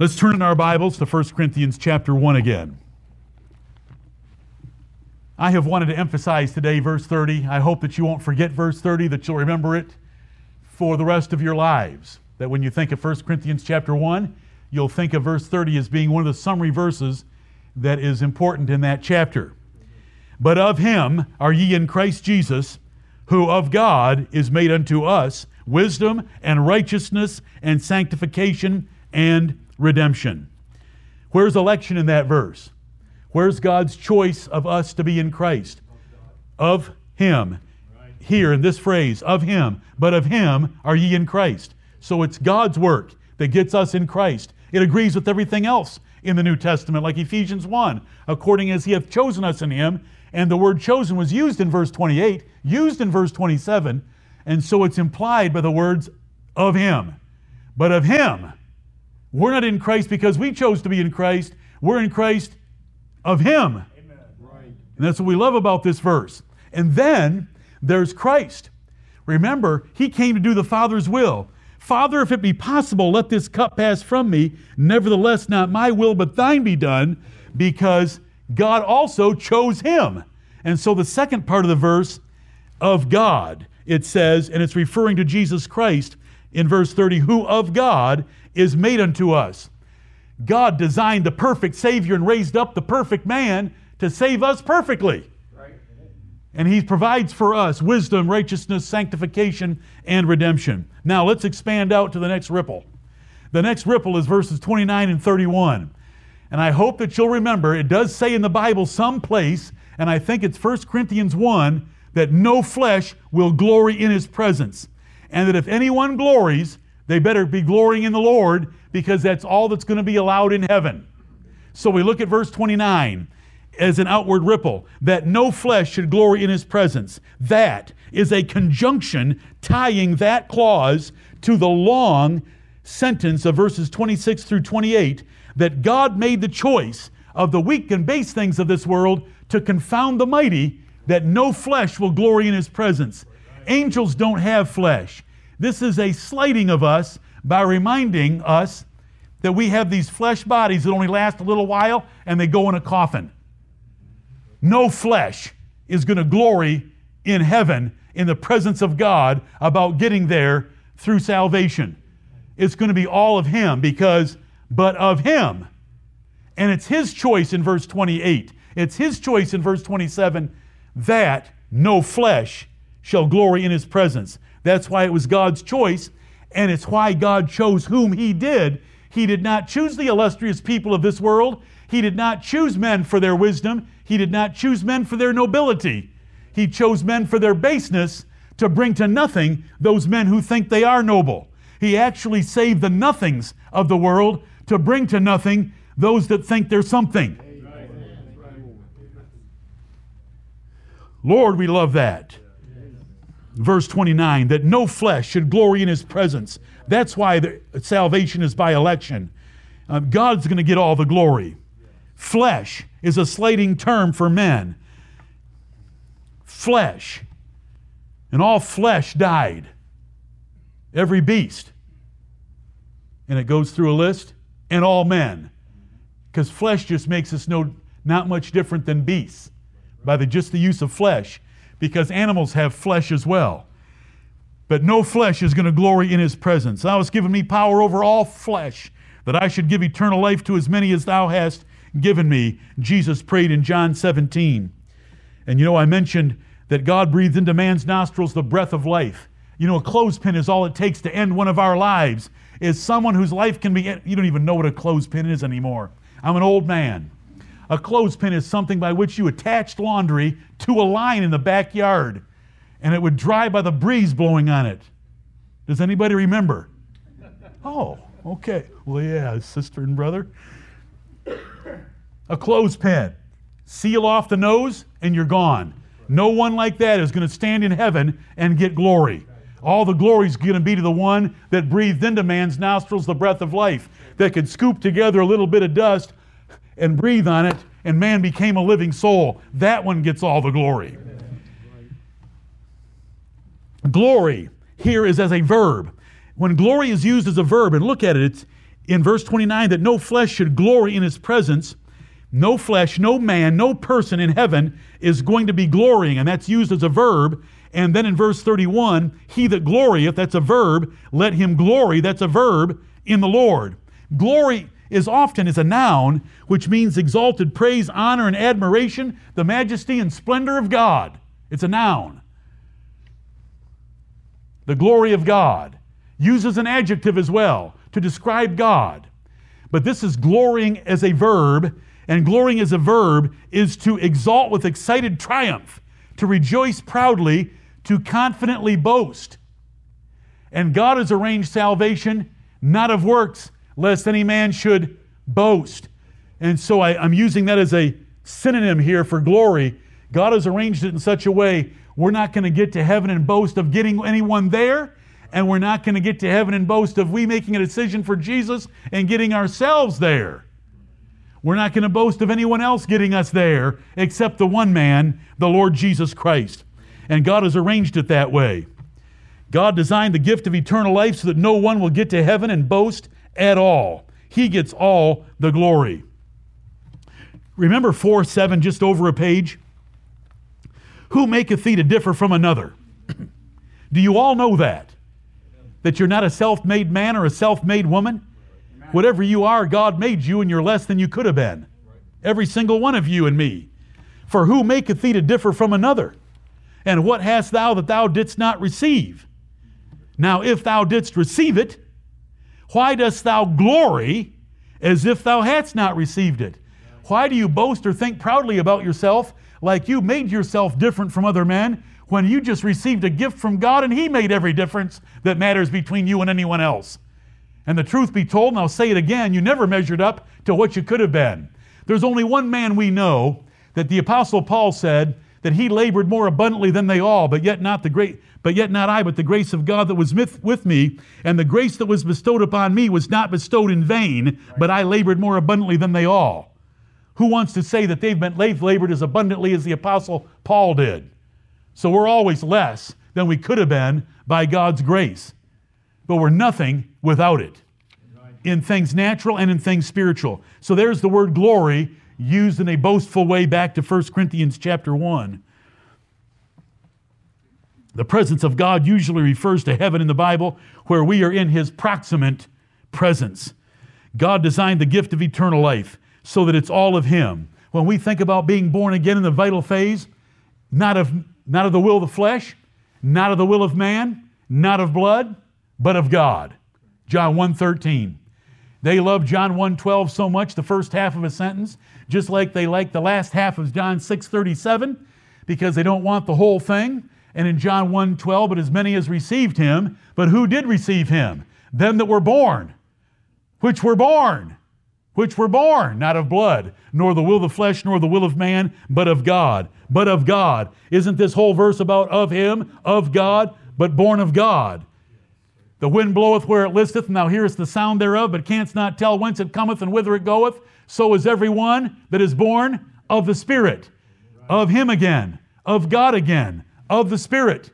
Let's turn in our Bibles to 1 Corinthians chapter 1 again. I have wanted to emphasize today verse 30. I hope that you won't forget verse 30, that you'll remember it for the rest of your lives. That when you think of 1 Corinthians chapter 1, you'll think of verse 30 as being one of the summary verses that is important in that chapter. But of him are ye in Christ Jesus, who of God is made unto us wisdom and righteousness and sanctification and redemption. Where's election in that verse? Where's God's choice of us to be in Christ? Of him. Here in this phrase, of him. But of him are ye in Christ. So it's God's work that gets us in Christ. It agrees with everything else in the New Testament, like Ephesians 1, according as he hath chosen us in him. And the word chosen was used in verse 28, used in verse 27, and so it's implied by the words of him. But of him, we're not in Christ because we chose to be in Christ. We're in Christ of him. And that's what we love about this verse. And then there's Christ. Remember, he came to do the Father's will. Father, if it be possible, let this cup pass from me. Nevertheless, not my will, but thine be done, because God also chose him. And so the second part of the verse, of God, it says, and it's referring to Jesus Christ in verse 30, who of God is made unto us. God designed the perfect Savior and raised up the perfect man to save us perfectly. And he provides for us wisdom, righteousness, sanctification, and redemption. Now let's expand out to the next ripple. The next ripple is verses 29 and 31. And I hope that you'll remember it does say in the Bible someplace, and I think it's 1 Corinthians 1, that no flesh will glory in his presence. And that if anyone glories, they better be glorying in the Lord because that's all that's going to be allowed in heaven. So we look at verse 29 as an outward ripple, that no flesh should glory in his presence. That is a conjunction tying that clause to the long sentence of verses 26 through 28 that God made the choice of the weak and base things of this world to confound the mighty, that no flesh will glory in his presence. Angels don't have flesh. This is a slighting of us by reminding us that we have these flesh bodies that only last a little while and they go in a coffin. No flesh is going to glory in heaven in the presence of God about getting there through salvation. It's going to be all of Him because, but of Him. And it's His choice in verse 28. It's His choice in verse 27 that no flesh shall glory in His presence. That's why it was God's choice, and it's why God chose whom He did. He did not choose the illustrious people of this world. He did not choose men for their wisdom. He did not choose men for their nobility. He chose men for their baseness to bring to nothing those men who think they are noble. He actually saved the nothings of the world to bring to nothing those that think they're something. Lord, we love that. Verse 29 that no flesh should glory in his presence. That's why the salvation is by election. Um, God's going to get all the glory. Flesh is a slating term for men. Flesh. And all flesh died. Every beast. And it goes through a list. And all men. Because flesh just makes us no, not much different than beasts by the, just the use of flesh. Because animals have flesh as well. But no flesh is going to glory in his presence. Thou hast given me power over all flesh, that I should give eternal life to as many as thou hast given me. Jesus prayed in John 17. And you know, I mentioned that God breathed into man's nostrils the breath of life. You know, a clothespin is all it takes to end one of our lives, is someone whose life can be, you don't even know what a clothespin is anymore. I'm an old man. A clothespin is something by which you attached laundry to a line in the backyard, and it would dry by the breeze blowing on it. Does anybody remember? Oh, okay. Well, yeah, sister and brother a clothespin. Seal off the nose, and you're gone. No one like that is going to stand in heaven and get glory. All the glory is going to be to the one that breathed into man's nostrils the breath of life, that could scoop together a little bit of dust and breathe on it, and man became a living soul. That one gets all the glory. Glory here is as a verb. When glory is used as a verb, and look at it, it's, in verse 29 that no flesh should glory in his presence. No flesh, no man, no person in heaven is going to be glorying, and that's used as a verb. And then in verse 31, he that glorieth, that's a verb, let him glory, that's a verb, in the Lord. Glory is often is a noun, which means exalted praise, honor, and admiration, the majesty and splendor of God. It's a noun. The glory of God uses an adjective as well to describe God. But this is glorying as a verb, and glorying as a verb is to exalt with excited triumph, to rejoice proudly, to confidently boast. And God has arranged salvation not of works, lest any man should boast. And so I, am using that as a synonym here for glory. God has arranged it in such a way we're not going to get to heaven and boast of getting anyone there, and we're not going to get to heaven and boast of we making a decision for Jesus and getting ourselves there. We're not going to boast of anyone else getting us there except the one man, the Lord Jesus Christ. And God has arranged it that way. God designed the gift of eternal life so that no one will get to heaven and boast at all. He gets all the glory. Remember 4 7, just over a page? Who maketh thee to differ from another? Do you all know that? That you're not a self made man or a self made woman? Whatever you are, God made you, and you're less than you could have been. Every single one of you and me. For who maketh thee to differ from another? And what hast thou that thou didst not receive? Now, if thou didst receive it, why dost thou glory as if thou hadst not received it? Why do you boast or think proudly about yourself like you made yourself different from other men when you just received a gift from God and He made every difference that matters between you and anyone else? And the truth be told, and I'll say it again, you never measured up to what you could have been. There's only one man we know that the Apostle Paul said that he labored more abundantly than they all, but yet not the great, but yet not I, but the grace of God that was with me, and the grace that was bestowed upon me was not bestowed in vain, but I labored more abundantly than they all. Who wants to say that they've, been, they've labored as abundantly as the Apostle Paul did? So we're always less than we could have been by God's grace. But we're nothing without it in things natural and in things spiritual. So there's the word glory used in a boastful way back to 1 Corinthians chapter 1. The presence of God usually refers to heaven in the Bible, where we are in his proximate presence. God designed the gift of eternal life so that it's all of him. When we think about being born again in the vital phase, not of, not of the will of the flesh, not of the will of man, not of blood, but of God. John 1:13. They love John 1:12 so much, the first half of a sentence, just like they like the last half of John 6:37, because they don't want the whole thing. And in John 1:12, but as many as received him, but who did receive him? Them that were born, which were born, which were born, not of blood, nor the will of the flesh, nor the will of man, but of God. But of God. Isn't this whole verse about of him, of God, but born of God? The wind bloweth where it listeth, and thou hearest the sound thereof, but canst not tell whence it cometh and whither it goeth. So is every one that is born of the Spirit, of Him again, of God again, of the Spirit.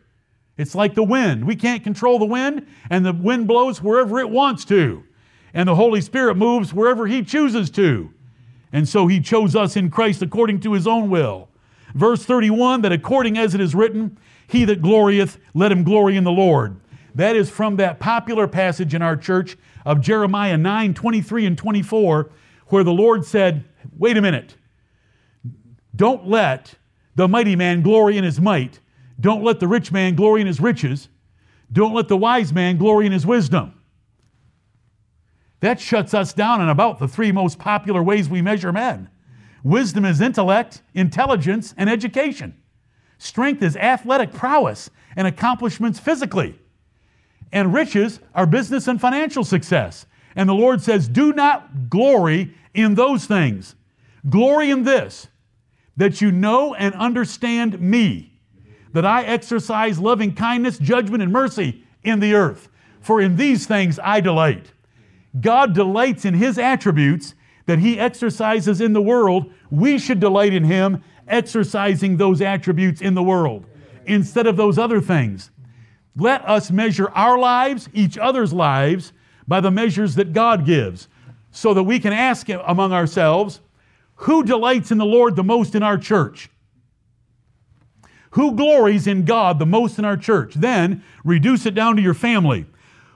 It's like the wind. We can't control the wind, and the wind blows wherever it wants to. And the Holy Spirit moves wherever He chooses to. And so He chose us in Christ according to His own will. Verse 31 that according as it is written, He that glorieth, let him glory in the Lord. That is from that popular passage in our church of Jeremiah 9 23 and 24, where the Lord said, Wait a minute. Don't let the mighty man glory in his might. Don't let the rich man glory in his riches. Don't let the wise man glory in his wisdom. That shuts us down in about the three most popular ways we measure men. Wisdom is intellect, intelligence, and education. Strength is athletic prowess and accomplishments physically and riches are business and financial success. And the Lord says, Do not glory in those things. Glory in this, that you know and understand me, that I exercise loving kindness, judgment, and mercy in the earth. For in these things I delight. God delights in His attributes that He exercises in the world. We should delight in Him exercising those attributes in the world instead of those other things. Let us measure our lives, each other's lives, by the measures that God gives, so that we can ask among ourselves, who delights in the Lord the most in our church? Who glories in God the most in our church? Then reduce it down to your family.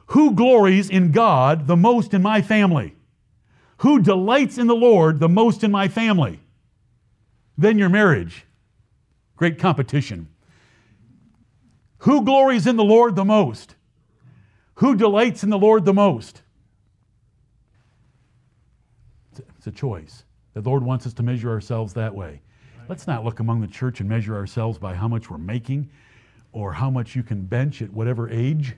Who glories in God the most in my family? Who delights in the Lord the most in my family? Then your marriage. Great competition. Who glories in the Lord the most? Who delights in the Lord the most? It's a choice. The Lord wants us to measure ourselves that way. Let's not look among the church and measure ourselves by how much we're making or how much you can bench at whatever age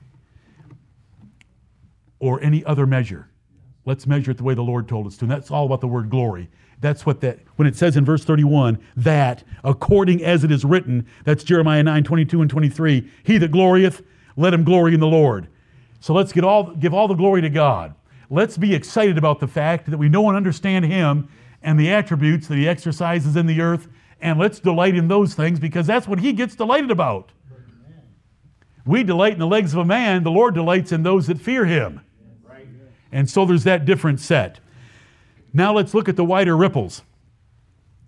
or any other measure. Let's measure it the way the Lord told us to. And that's all about the word glory. That's what that, when it says in verse 31, that according as it is written, that's Jeremiah 9, 22 and 23, he that glorieth, let him glory in the Lord. So let's get all, give all the glory to God. Let's be excited about the fact that we know and understand him and the attributes that he exercises in the earth, and let's delight in those things because that's what he gets delighted about. We delight in the legs of a man, the Lord delights in those that fear him. And so there's that different set. Now let's look at the wider ripples.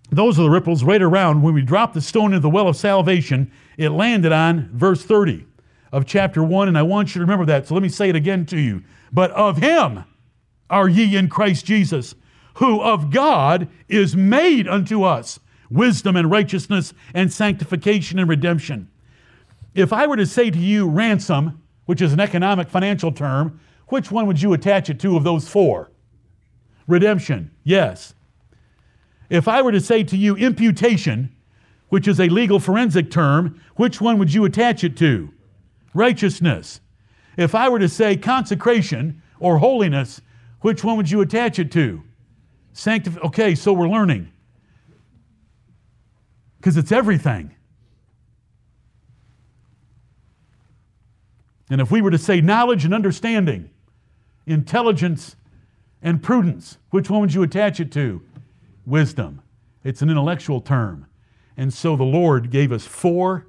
Those are the ripples right around when we dropped the stone into the well of salvation, it landed on verse 30 of chapter 1, and I want you to remember that. So let me say it again to you. But of him are ye in Christ Jesus, who of God is made unto us wisdom and righteousness and sanctification and redemption. If I were to say to you ransom, which is an economic financial term, which one would you attach it to of those four? Redemption, yes. If I were to say to you imputation, which is a legal forensic term, which one would you attach it to? Righteousness. If I were to say consecration or holiness, which one would you attach it to? Sanctif- okay, so we're learning. Because it's everything. And if we were to say knowledge and understanding, intelligence and prudence, which one would you attach it to? Wisdom. It's an intellectual term. And so the Lord gave us four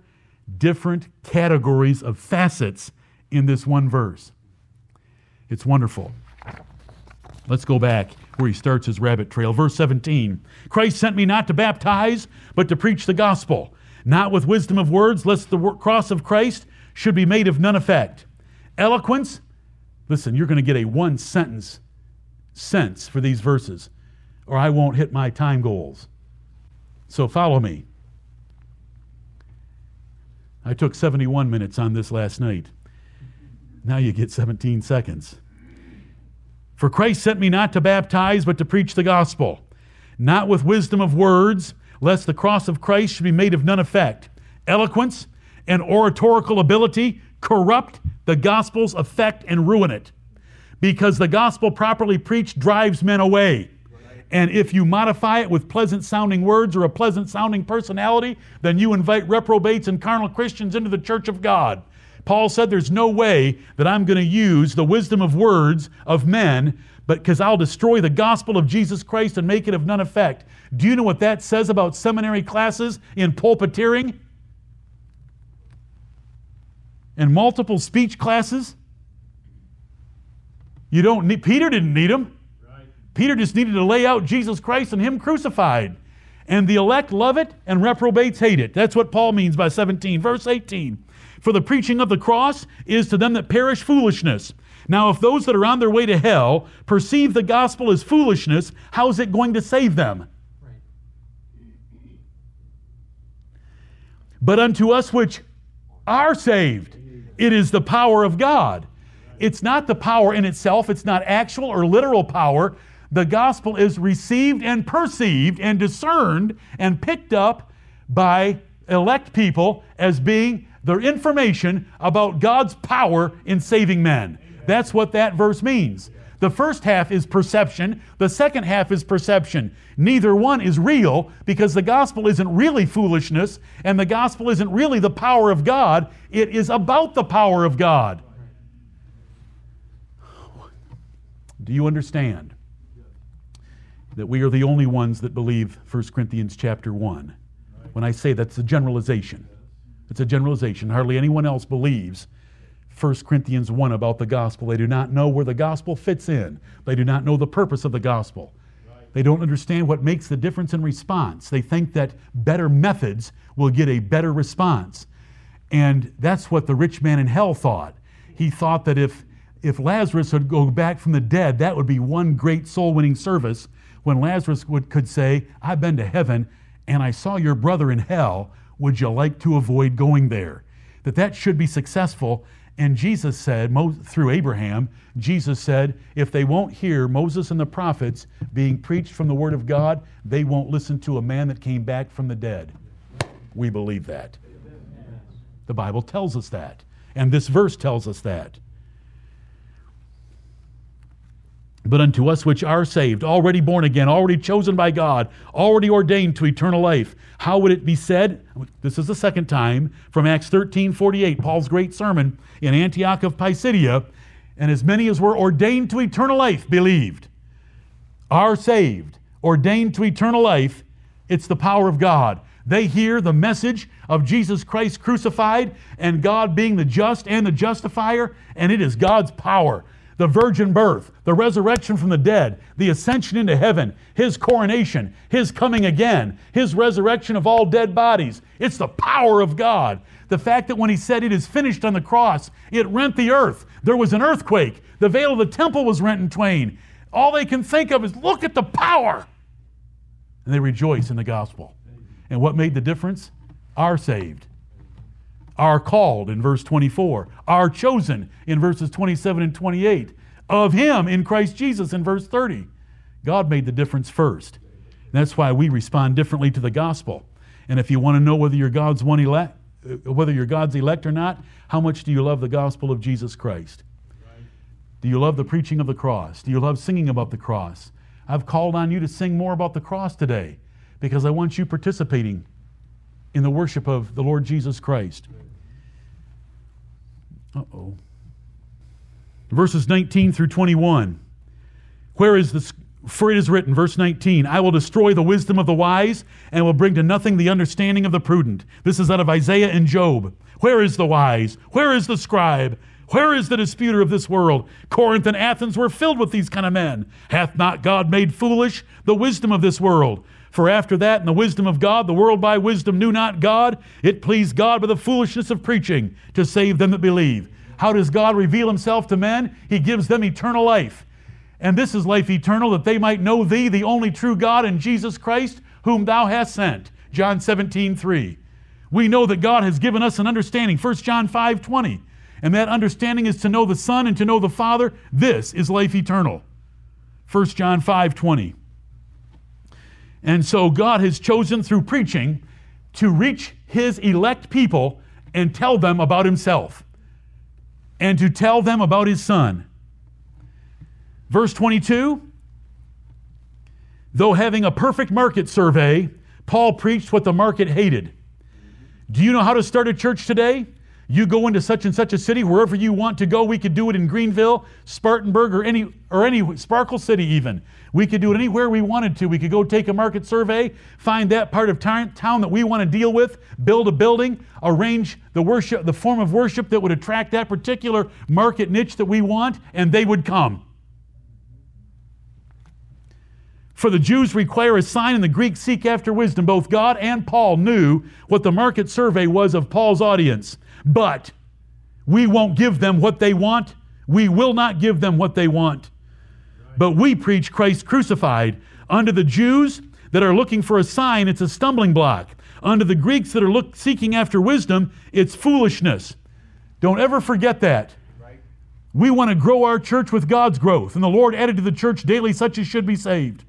different categories of facets in this one verse. It's wonderful. Let's go back where he starts his rabbit trail. Verse 17 Christ sent me not to baptize, but to preach the gospel, not with wisdom of words, lest the cross of Christ should be made of none effect. Eloquence, listen, you're going to get a one sentence sense for these verses, or I won't hit my time goals. So follow me. I took 71 minutes on this last night. Now you get 17 seconds. For Christ sent me not to baptize, but to preach the gospel, not with wisdom of words, lest the cross of Christ should be made of none effect. Eloquence and oratorical ability corrupt the gospel's effect and ruin it. Because the gospel properly preached drives men away. And if you modify it with pleasant sounding words or a pleasant sounding personality, then you invite reprobates and carnal Christians into the church of God. Paul said, There's no way that I'm going to use the wisdom of words of men, but because I'll destroy the gospel of Jesus Christ and make it of none effect. Do you know what that says about seminary classes in pulpiteering? And multiple speech classes? You don't need, Peter didn't need them. Right. Peter just needed to lay out Jesus Christ and Him crucified. And the elect love it and reprobates hate it. That's what Paul means by 17. Verse 18. For the preaching of the cross is to them that perish foolishness. Now, if those that are on their way to hell perceive the gospel as foolishness, how is it going to save them? But unto us which are saved, it is the power of God. It's not the power in itself, it's not actual or literal power. The gospel is received and perceived and discerned and picked up by elect people as being their information about God's power in saving men. That's what that verse means. The first half is perception, the second half is perception. Neither one is real because the gospel isn't really foolishness and the gospel isn't really the power of God. It is about the power of God. Do you understand that we are the only ones that believe 1 Corinthians chapter 1? When I say that's a generalization. It's a generalization. Hardly anyone else believes 1 Corinthians 1 about the gospel. They do not know where the gospel fits in, they do not know the purpose of the gospel. They don't understand what makes the difference in response. They think that better methods will get a better response. And that's what the rich man in hell thought. He thought that if, if Lazarus would go back from the dead, that would be one great soul winning service when Lazarus would, could say, I've been to heaven and I saw your brother in hell. Would you like to avoid going there? That that should be successful. And Jesus said, through Abraham, Jesus said, if they won't hear Moses and the prophets being preached from the Word of God, they won't listen to a man that came back from the dead. We believe that. The Bible tells us that. And this verse tells us that. But unto us which are saved, already born again, already chosen by God, already ordained to eternal life. How would it be said? This is the second time from Acts 13 48, Paul's great sermon in Antioch of Pisidia. And as many as were ordained to eternal life believed, are saved, ordained to eternal life. It's the power of God. They hear the message of Jesus Christ crucified and God being the just and the justifier, and it is God's power. The virgin birth, the resurrection from the dead, the ascension into heaven, His coronation, His coming again, His resurrection of all dead bodies. It's the power of God. The fact that when He said it is finished on the cross, it rent the earth. There was an earthquake. The veil of the temple was rent in twain. All they can think of is look at the power. And they rejoice in the gospel. And what made the difference? Are saved, are called in verse 24, are chosen in verses 27 and 28, of Him in Christ Jesus in verse 30. God made the difference first. That's why we respond differently to the gospel. And if you want to know whether you're God's one elect, uh, whether you're God's elect or not, how much do you love the gospel of Jesus Christ? Do you love the preaching of the cross? Do you love singing about the cross? I've called on you to sing more about the cross today because I want you participating in the worship of the Lord Jesus Christ. Uh oh. Verses 19 through 21. Where is this? For it is written, verse 19, I will destroy the wisdom of the wise and will bring to nothing the understanding of the prudent. This is out of Isaiah and Job. Where is the wise? Where is the scribe? Where is the disputer of this world? Corinth and Athens were filled with these kind of men. Hath not God made foolish the wisdom of this world? For after that, in the wisdom of God, the world by wisdom knew not God. It pleased God by the foolishness of preaching to save them that believe. How does God reveal himself to men? He gives them eternal life. And this is life eternal, that they might know thee, the only true God, and Jesus Christ, whom thou hast sent. John 17, 3. We know that God has given us an understanding. 1 John 5, 20. And that understanding is to know the Son and to know the Father. This is life eternal. 1 John 5, 20. And so God has chosen through preaching to reach his elect people and tell them about himself and to tell them about his son. Verse 22 Though having a perfect market survey, Paul preached what the market hated. Do you know how to start a church today? You go into such and such a city, wherever you want to go. We could do it in Greenville, Spartanburg, or any or any Sparkle City even. We could do it anywhere we wanted to. We could go take a market survey, find that part of town that we want to deal with, build a building, arrange the worship, the form of worship that would attract that particular market niche that we want, and they would come. For the Jews require a sign, and the Greeks seek after wisdom. Both God and Paul knew what the market survey was of Paul's audience. But we won't give them what they want. We will not give them what they want. But we preach Christ crucified. Unto the Jews that are looking for a sign, it's a stumbling block. Unto the Greeks that are look, seeking after wisdom, it's foolishness. Don't ever forget that. We want to grow our church with God's growth, and the Lord added to the church daily such as should be saved.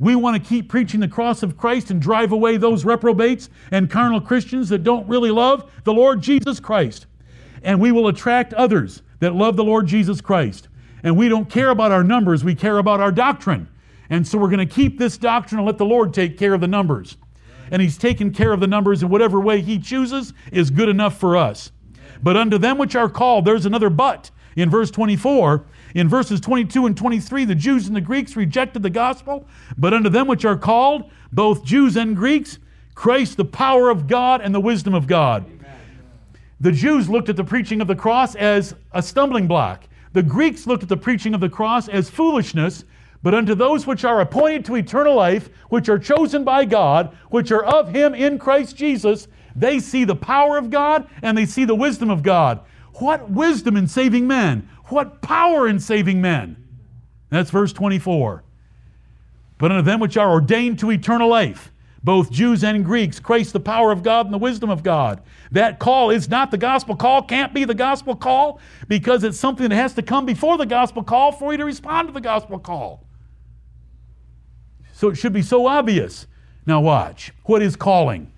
We want to keep preaching the cross of Christ and drive away those reprobates and carnal Christians that don't really love the Lord Jesus Christ. And we will attract others that love the Lord Jesus Christ. And we don't care about our numbers, we care about our doctrine. And so we're going to keep this doctrine and let the Lord take care of the numbers. And He's taken care of the numbers in whatever way He chooses is good enough for us. But unto them which are called, there's another but in verse 24 in verses 22 and 23, the Jews and the Greeks rejected the gospel, but unto them which are called, both Jews and Greeks, Christ, the power of God and the wisdom of God. Amen. The Jews looked at the preaching of the cross as a stumbling block. The Greeks looked at the preaching of the cross as foolishness, but unto those which are appointed to eternal life, which are chosen by God, which are of Him in Christ Jesus, they see the power of God and they see the wisdom of God. What wisdom in saving men! What power in saving men! That's verse 24. But unto them which are ordained to eternal life, both Jews and Greeks, Christ the power of God and the wisdom of God. That call is not the gospel call, can't be the gospel call, because it's something that has to come before the gospel call for you to respond to the gospel call. So it should be so obvious. Now, watch. What is calling?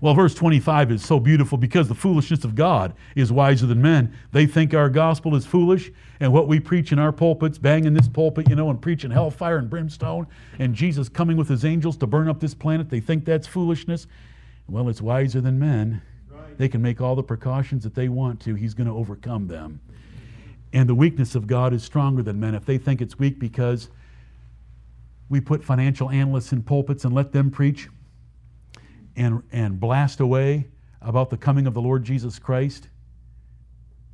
Well, verse 25 is so beautiful because the foolishness of God is wiser than men. They think our gospel is foolish, and what we preach in our pulpits, banging this pulpit, you know, and preaching hellfire and brimstone, and Jesus coming with his angels to burn up this planet, they think that's foolishness. Well, it's wiser than men. Right. They can make all the precautions that they want to. He's going to overcome them. And the weakness of God is stronger than men. If they think it's weak because we put financial analysts in pulpits and let them preach, and, and blast away about the coming of the Lord Jesus Christ.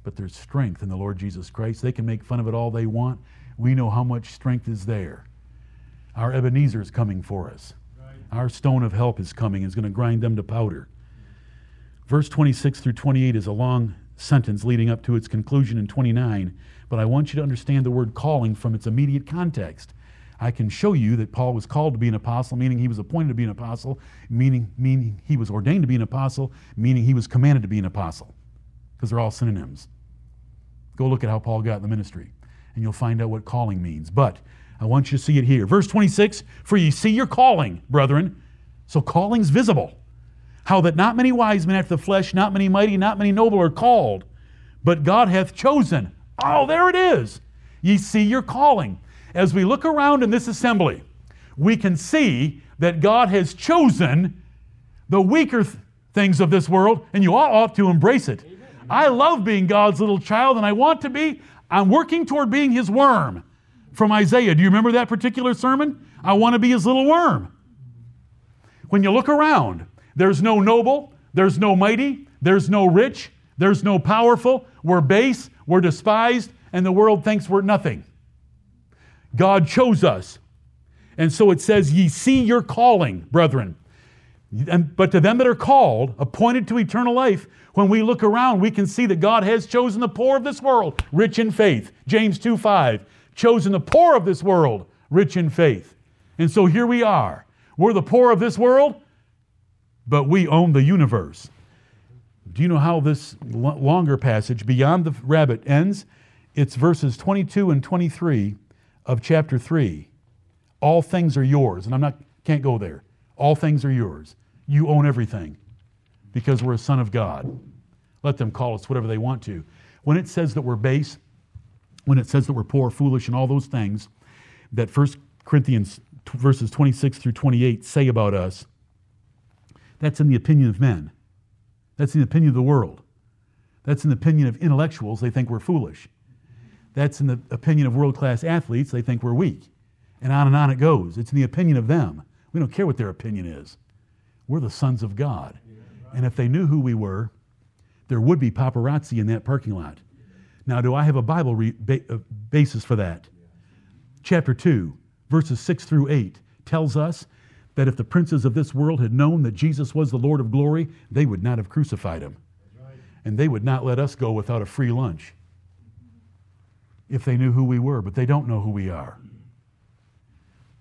But there's strength in the Lord Jesus Christ. They can make fun of it all they want. We know how much strength is there. Our Ebenezer is coming for us. Right. Our stone of help is coming, is going to grind them to powder. Verse 26 through 28 is a long sentence leading up to its conclusion in 29, but I want you to understand the word calling from its immediate context. I can show you that Paul was called to be an apostle, meaning he was appointed to be an apostle, meaning, meaning he was ordained to be an apostle, meaning he was commanded to be an apostle, because they're all synonyms. Go look at how Paul got in the ministry, and you'll find out what calling means. But I want you to see it here. Verse 26 For ye see your calling, brethren. So calling's visible. How that not many wise men after the flesh, not many mighty, not many noble are called, but God hath chosen. Oh, there it is. Ye see your calling. As we look around in this assembly, we can see that God has chosen the weaker th- things of this world, and you all ought to embrace it. Amen. I love being God's little child, and I want to be. I'm working toward being his worm from Isaiah. Do you remember that particular sermon? I want to be his little worm. When you look around, there's no noble, there's no mighty, there's no rich, there's no powerful. We're base, we're despised, and the world thinks we're nothing. God chose us. And so it says, Ye see your calling, brethren. And, but to them that are called, appointed to eternal life, when we look around, we can see that God has chosen the poor of this world, rich in faith. James 2 5. Chosen the poor of this world, rich in faith. And so here we are. We're the poor of this world, but we own the universe. Do you know how this longer passage, beyond the rabbit, ends? It's verses 22 and 23 of chapter 3. All things are yours. And I'm not, can't go there. All things are yours. You own everything because we're a son of God. Let them call us whatever they want to. When it says that we're base, when it says that we're poor, foolish, and all those things that 1 Corinthians verses 26 through 28 say about us, that's in the opinion of men. That's in the opinion of the world. That's in the opinion of intellectuals. They think we're foolish. That's in the opinion of world class athletes. They think we're weak. And on and on it goes. It's in the opinion of them. We don't care what their opinion is. We're the sons of God. And if they knew who we were, there would be paparazzi in that parking lot. Now, do I have a Bible re- ba- uh, basis for that? Chapter 2, verses 6 through 8 tells us that if the princes of this world had known that Jesus was the Lord of glory, they would not have crucified him. And they would not let us go without a free lunch if they knew who we were, but they don't know who we are.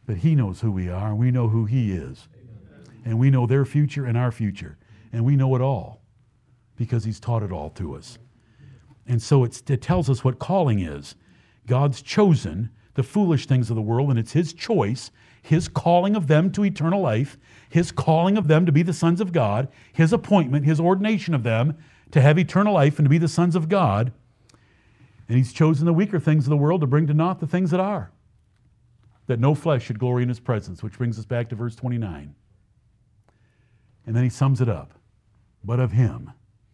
But He knows who we are, and we know who He is. And we know their future and our future. And we know it all because He's taught it all to us. And so it tells us what calling is. God's chosen the foolish things of the world, and it's His choice, His calling of them to eternal life, His calling of them to be the sons of God, His appointment, His ordination of them to have eternal life and to be the sons of God. And he's chosen the weaker things of the world to bring to naught the things that are, that no flesh should glory in his presence, which brings us back to verse 29. And then he sums it up. But of him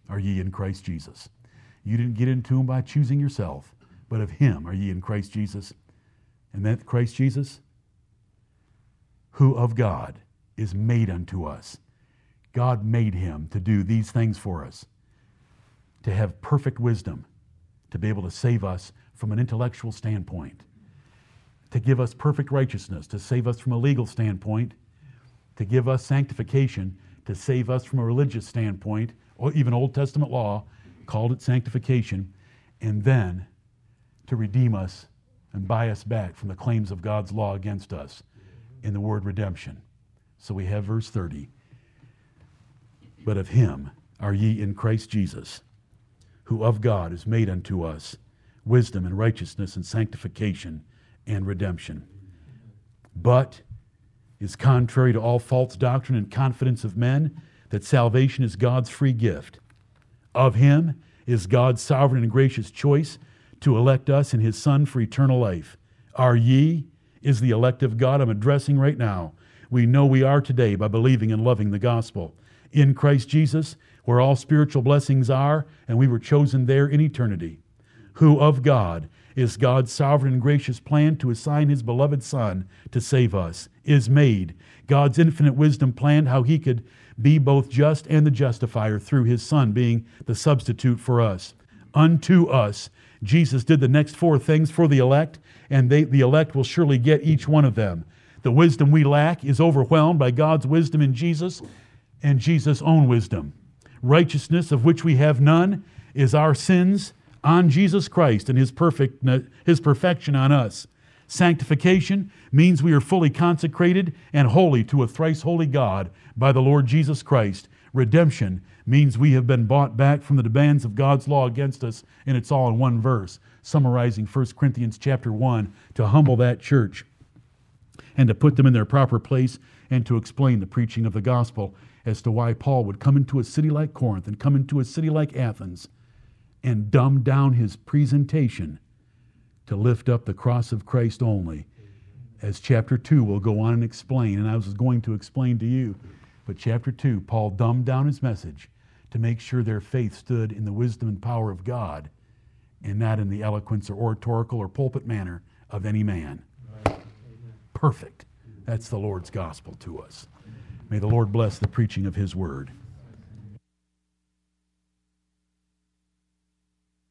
are ye in Christ Jesus. You didn't get into him by choosing yourself, but of him are ye in Christ Jesus. And that Christ Jesus, who of God is made unto us. God made him to do these things for us. to have perfect wisdom, to be able to save us from an intellectual standpoint, to give us perfect righteousness, to save us from a legal standpoint, to give us sanctification, to save us from a religious standpoint, or even Old Testament law called it sanctification, and then to redeem us and buy us back from the claims of God's law against us in the word redemption. So we have verse 30. But of him are ye in Christ Jesus, who of God is made unto us wisdom and righteousness and sanctification and redemption. But is contrary to all false doctrine and confidence of men that salvation is God's free gift. Of him is God's sovereign and gracious choice to elect us in his Son for eternal life. Are ye is the elect of God I'm addressing right now. We know we are today by believing and loving the gospel. In Christ Jesus, where all spiritual blessings are, and we were chosen there in eternity. Who of God is God's sovereign and gracious plan to assign his beloved Son to save us, is made. God's infinite wisdom planned how he could be both just and the justifier through his Son being the substitute for us. Unto us, Jesus did the next four things for the elect, and they, the elect will surely get each one of them. The wisdom we lack is overwhelmed by God's wisdom in Jesus and Jesus' own wisdom. Righteousness, of which we have none, is our sins on Jesus Christ and his, perfect, his perfection on us. Sanctification means we are fully consecrated and holy to a thrice holy God by the Lord Jesus Christ. Redemption means we have been bought back from the demands of God's law against us, and it's all in one verse, summarizing 1 Corinthians chapter 1 to humble that church and to put them in their proper place and to explain the preaching of the gospel as to why Paul would come into a city like Corinth and come into a city like Athens and dumb down his presentation to lift up the cross of Christ only. As chapter 2 will go on and explain, and I was going to explain to you, but chapter 2, Paul dumbed down his message to make sure their faith stood in the wisdom and power of God and not in the eloquence or oratorical or pulpit manner of any man. Perfect. That's the Lord's gospel to us. May the Lord bless the preaching of his word.